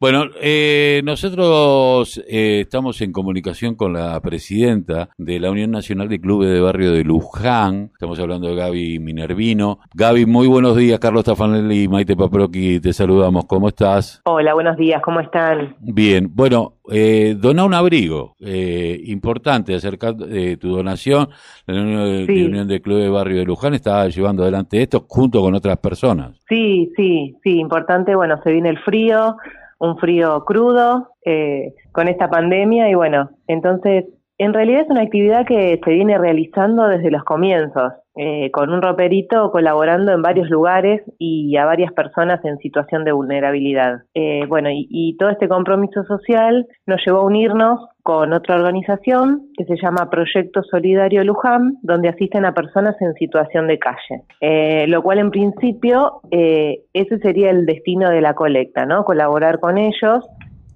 Bueno, eh, nosotros eh, estamos en comunicación con la presidenta de la Unión Nacional de Clubes de Barrio de Luján. Estamos hablando de Gaby Minervino. Gaby, muy buenos días. Carlos Tafanelli y Maite Paproqui, te saludamos. ¿Cómo estás? Hola, buenos días. ¿Cómo están? Bien. Bueno, eh, dona un abrigo. Eh, importante acercar eh, tu donación. La Unión de, Unión de Clubes de Barrio de Luján está llevando adelante esto junto con otras personas. Sí, sí, sí. Importante. Bueno, se viene el frío un frío crudo eh, con esta pandemia y bueno, entonces en realidad es una actividad que se viene realizando desde los comienzos, eh, con un roperito colaborando en varios lugares y a varias personas en situación de vulnerabilidad. Eh, bueno, y, y, todo este compromiso social nos llevó a unirnos con otra organización que se llama Proyecto Solidario Luján, donde asisten a personas en situación de calle. Eh, lo cual en principio eh, ese sería el destino de la colecta, ¿no? Colaborar con ellos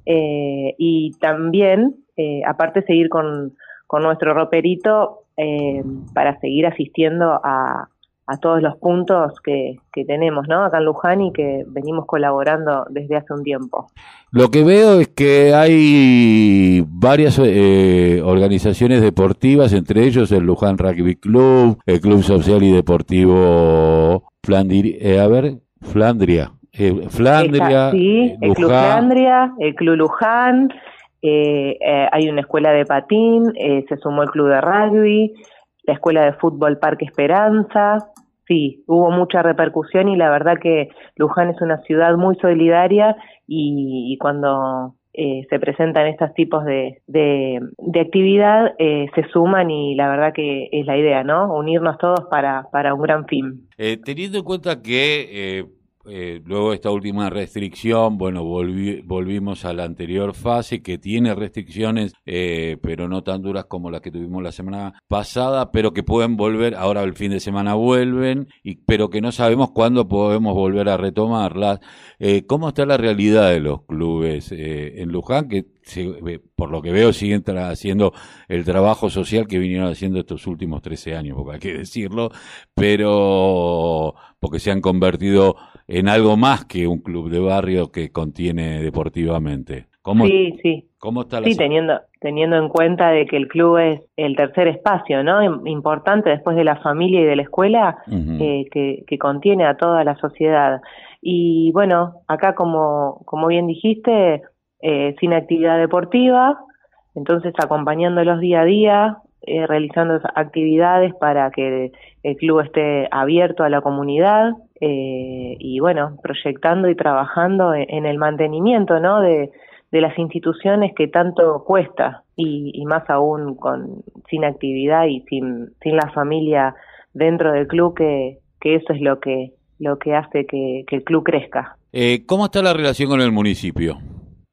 eh, y también, aparte, seguir con, con nuestro roperito para seguir asistiendo a, a todos los puntos que, que, tenemos ¿no? acá en Luján y que venimos colaborando desde hace un tiempo. Lo que veo es que hay varias eh, organizaciones deportivas, entre ellos el Luján Rugby Club, el Club Social y Deportivo Flandria, eh, a ver, Flandria, eh, Flandria, Está, sí, el Club Flandria, el Club Luján, eh, eh, hay una escuela de patín, eh, se sumó el Club de Rugby, la Escuela de Fútbol Parque Esperanza, sí, hubo mucha repercusión y la verdad que Luján es una ciudad muy solidaria y, y cuando eh, se presentan estos tipos de, de, actividad, eh, se suman y la verdad que es la idea, ¿no? Unirnos todos para, para un gran fin. Eh, teniendo en cuenta que eh, luego esta última restricción, bueno, volvi, volvimos a la anterior fase que tiene restricciones, eh, pero no tan duras como las que tuvimos la semana pasada, pero que pueden volver, ahora el fin de semana vuelven, y, pero que no sabemos cuándo podemos volver a retomarlas. Eh, ¿Cómo está la realidad de los clubes eh, en Luján? Que por lo que veo siguen haciendo el trabajo social que vinieron haciendo estos últimos 13 años, porque hay que decirlo, pero porque se han convertido en algo más que un club de barrio que contiene deportivamente. ¿Cómo, sí, sí. ¿Cómo está la Sí, teniendo, teniendo en cuenta de que el club es el tercer espacio, ¿no? Importante después de la familia y de la escuela, uh -huh. eh, que, que contiene a toda la sociedad. Y bueno, acá como, como bien dijiste, eh, sin actividad deportiva, entonces acompañándolos día a día, eh, realizando actividades para que el club esté abierto a la comunidad eh, y bueno, proyectando y trabajando en, en el mantenimiento ¿no? de, de, las instituciones que tanto cuesta y, y, más aún con sin actividad y sin, sin la familia dentro del club que, que eso es lo que lo que hace que, que el club crezca. Eh, ¿Cómo está la relación con el municipio?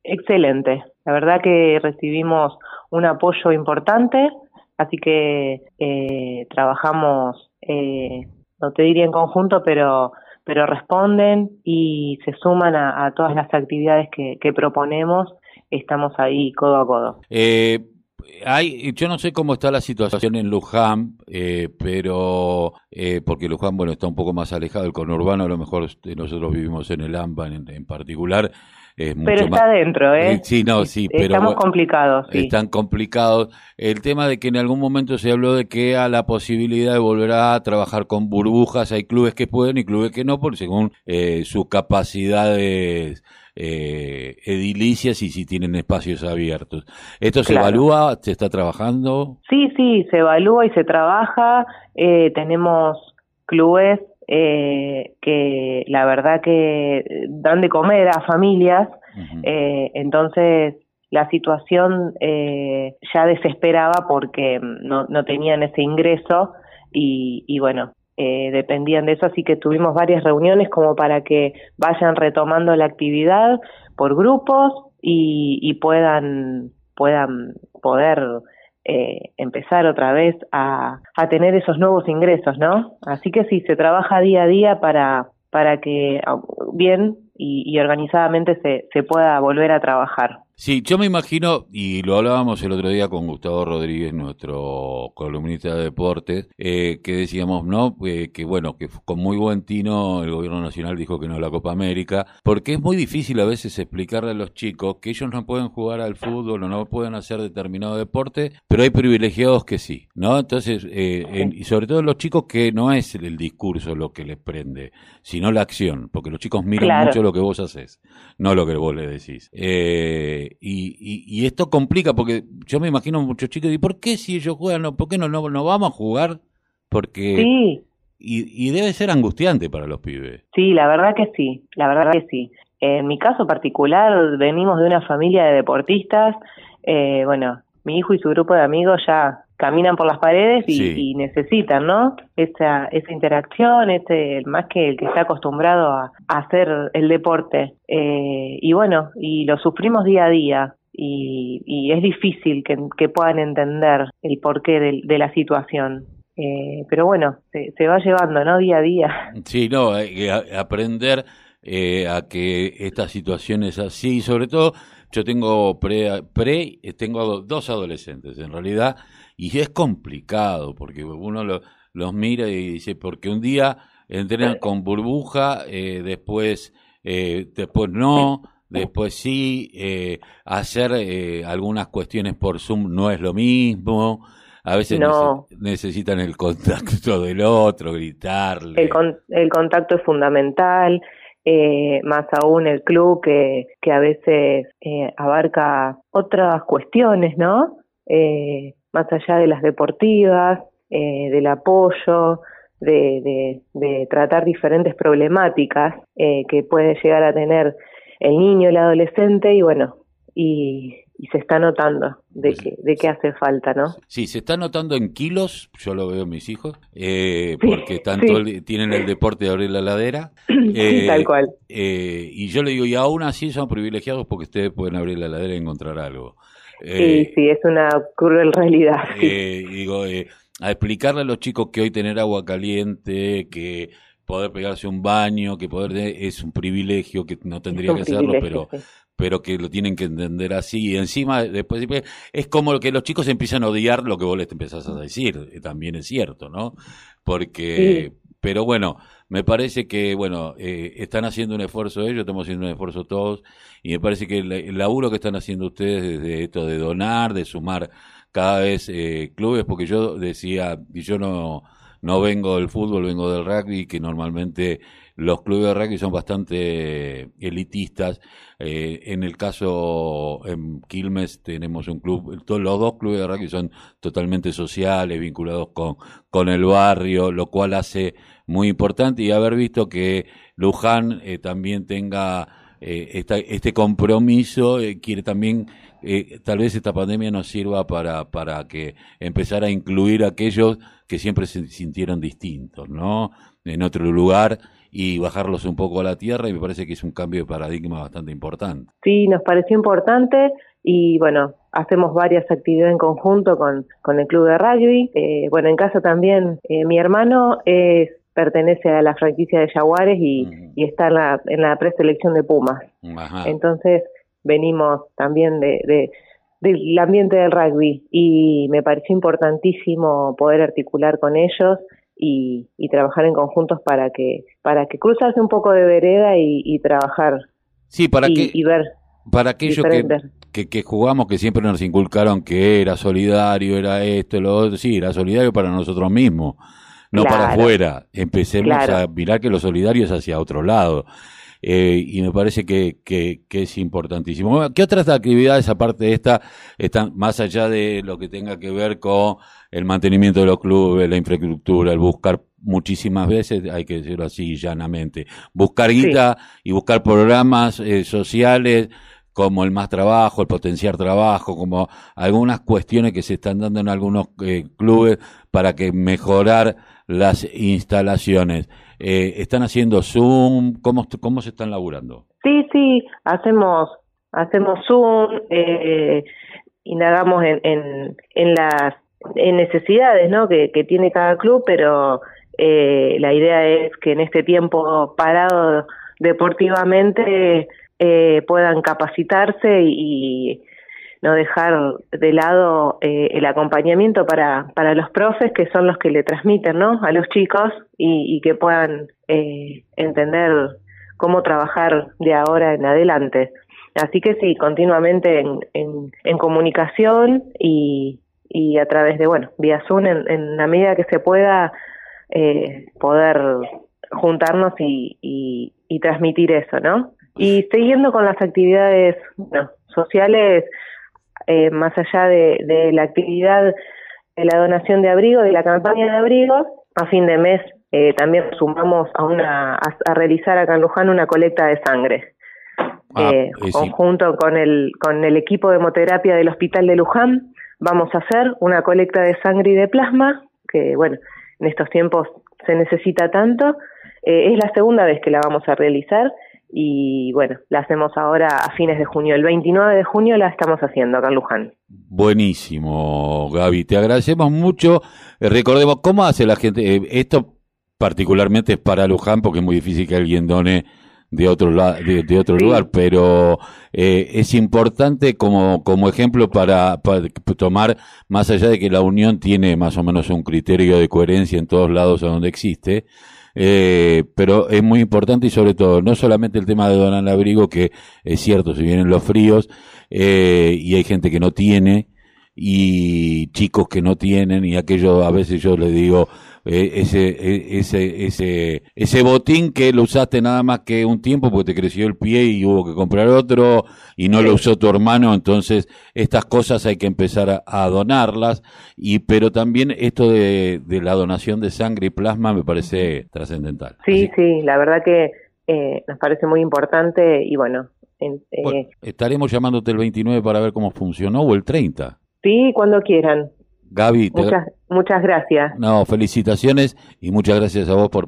Excelente. La verdad que recibimos un apoyo importante, así que eh, trabajamos, eh, no te diría en conjunto, pero pero responden y se suman a, todas las actividades que, que, proponemos. Estamos ahí codo a codo. Eh, hay, yo no sé cómo está la situación en Luján, eh, pero eh, porque Luján, bueno, está un poco más alejado del conurbano, a lo mejor nosotros vivimos en el AMBA en, en particular. Es mucho pero está más, dentro, ¿eh? Sí, no, sí, pero. Estamos complicados. Sí. Están complicados. El tema de que en algún momento se habló de que a la posibilidad de volver a trabajar con burbujas, hay clubes que pueden y clubes que no, por según eh, sus capacidades eh, edilicias y si tienen espacios abiertos. ¿Esto se claro. evalúa? ¿Se está trabajando? Sí, sí, se evalúa y se trabaja. Eh, tenemos clubes eh, que la verdad que dan de comer a familias, uh -huh. eh, entonces la situación eh, ya desesperaba porque no, no tenían ese ingreso y, y bueno, eh, dependían de eso, así que tuvimos varias reuniones como para que vayan retomando la actividad por grupos y, y puedan, puedan poder eh, empezar otra vez a, a, tener esos nuevos ingresos, ¿no? Así que sí, se trabaja día a día para, para que bien y, y organizadamente se, se pueda volver a trabajar. Sí, yo me imagino, y lo hablábamos el otro día con Gustavo Rodríguez, nuestro columnista de deportes, eh, que decíamos, ¿no? Eh, que bueno, que con muy buen tino el gobierno nacional dijo que no a la Copa América, porque es muy difícil a veces explicarle a los chicos que ellos no pueden jugar al fútbol o no pueden hacer determinado deporte, pero hay privilegiados que sí, ¿no? Entonces, eh, y sobre todo los chicos que no es el discurso lo que les prende, sino la acción, porque los chicos miran mucho lo que vos haces, no lo que vos les decís. Eh, y, y, esto complica porque yo me imagino muchos chicos, ¿y por qué si ellos juegan, no, por qué no, no, no vamos a jugar? Porque... Sí. Y, y, debe ser angustiante para los pibes. Sí, la verdad que sí, la verdad que sí. En mi caso particular, venimos de una familia de deportistas. Eh, bueno, mi hijo y su grupo de amigos ya caminan por las paredes y, necesitan, ¿no? Esa, esa interacción, este, más que el que está acostumbrado a, hacer el deporte. Eh, y bueno, y lo sufrimos día a día. Y, es difícil que, puedan entender el porqué de, la situación. Eh, pero bueno, se, va llevando, ¿no? Día a día. Sí, no, aprender eh, a que esta situación es así, y sobre todo yo tengo pre, pre tengo dos adolescentes en realidad y es complicado porque uno los mira y dice porque un día entrenan con burbuja eh, después eh, después no después sí eh, hacer eh, algunas cuestiones por zoom no es lo mismo. A veces necesitan el contacto del otro gritarle. El, el contacto es fundamental eh, más aún el club que, que a veces eh, abarca otras cuestiones, ¿no? Eh, más allá de las deportivas, eh, del apoyo, de, de, de, tratar diferentes problemáticas eh, que puede llegar a tener el niño, el adolescente y bueno, y, y se está notando de, pues que, de qué hace falta, ¿no? Sí, se está notando en kilos, yo lo veo en mis hijos, eh, porque tanto tienen el deporte de abrir la ladera. Eh, tal cual. Eh, y yo le digo, y aún así son privilegiados porque ustedes pueden abrir la ladera y encontrar algo. Sí, sí, es una cruel realidad. digo, a explicarle a los chicos que hoy tener agua caliente, que poder pegarse un baño, que poder es un privilegio, que no tendría que hacerlo, pero pero que lo tienen que entender así. Y encima, después es como que los chicos empiezan a odiar lo que vos les empezás a decir. Eh, también es cierto, ¿no? Porque, pero bueno, me parece que, bueno, eh, están haciendo un esfuerzo ellos, estamos haciendo un esfuerzo todos, y me parece que el, laburo que están haciendo ustedes desde esto de donar, de sumar cada vez eh, clubes, porque yo decía, y yo no, no vengo del fútbol, vengo del rugby, que normalmente los clubes de rugby son bastante elitistas. Eh, en el caso en Quilmes tenemos un club, los dos clubes de rugby son totalmente sociales, vinculados con, con el barrio, lo cual hace muy importante y haber visto que Luján eh, también tenga eh, este compromiso, quiere también, tal vez esta pandemia nos sirva para, para que empezar a incluir a aquellos que siempre se sintieron distintos, ¿no? En otro lugar y bajarlos un poco a la tierra y me parece que es un cambio de paradigma bastante importante. Sí, nos pareció importante y bueno, hacemos varias actividades en conjunto con, con el club de rugby. Eh, bueno, en casa también eh, mi hermano es pertenece a la franquicia de Jaguares y, y está en la, en la preselección de Pumas. Entonces venimos también de, de, del ambiente del rugby y me pareció importantísimo poder articular con ellos y, y, trabajar en conjuntos para que para que cruzarse un poco de vereda y, trabajar sí para y, que ver para aquellos que, que, jugamos que siempre nos inculcaron que era solidario era esto lo otro sí era solidario para nosotros mismos no para afuera. Empecemos a mirar que lo solidario es hacia otro lado eh, y me parece que, que, que, es importantísimo. ¿Qué otras actividades, aparte de esta, están más allá de lo que tenga que ver con el mantenimiento de los clubes, la infraestructura, el buscar muchísimas veces, hay que decirlo así llanamente, buscar guita y buscar programas eh, sociales como el más trabajo, el potenciar trabajo, como algunas cuestiones que se están dando en algunos eh, clubes para que mejorar las instalaciones. Eh, ¿Están haciendo Zoom? ¿Cómo, ¿Cómo se están laburando? Sí, sí, hacemos, hacemos Zoom, eh, indagamos en, en, en las necesidades ¿no? que, que tiene cada club, pero eh, la idea es que en este tiempo parado deportivamente eh, puedan capacitarse y, no dejar de lado eh, el acompañamiento para, para los profes que son los que le transmiten ¿no? a los chicos y, que puedan eh, entender cómo trabajar de ahora en adelante. Así que sí, continuamente en, en, comunicación y, y a través de, bueno, vía Zoom en, en la medida que se pueda eh, poder juntarnos y, y, y, transmitir eso, ¿no? Y siguiendo con las actividades sociales, eh, más allá de, la actividad de la donación de abrigo, de la campaña de abrigos, a fin de mes eh, también sumamos a, una, a, realizar acá en Luján una colecta de sangre. Ah, eh, conjunto con el, con el equipo de hemoterapia del Hospital de Luján, vamos a hacer una colecta de sangre y de plasma, que bueno, en estos tiempos se necesita tanto. es la segunda vez que la vamos a realizar y bueno, la hacemos ahora a fines de junio. El 29 de junio la estamos haciendo acá en Luján. Buenísimo, Gaby. Te agradecemos mucho. Eh, recordemos, ¿cómo hace la gente? Eh, esto particularmente es para Luján porque es muy difícil que alguien done de otro, de, otro lugar, pero eh, es importante como, como ejemplo para, para, tomar, más allá de que la Unión tiene más o menos un criterio de coherencia en todos lados a donde existe, eh, pero es muy importante y sobre todo, no solamente el tema de donar abrigo, que es cierto, si vienen los fríos eh, y hay gente que no tiene y chicos que no tienen y aquello a veces yo les digo, eh, ese, e, ese, ese, ese botín que lo usaste nada más que un tiempo porque te creció el pie y hubo que comprar otro y no lo usó tu hermano, entonces estas cosas hay que empezar a, donarlas y pero también esto de, de, la donación de sangre y plasma me parece trascendental. Sí, sí, la verdad que eh, nos parece muy importante y bueno, eh, estaremos llamándote el 29 para ver cómo funcionó o el 30. Sí, cuando quieran. Gaby, muchas, muchas gracias. No, felicitaciones y muchas gracias a vos por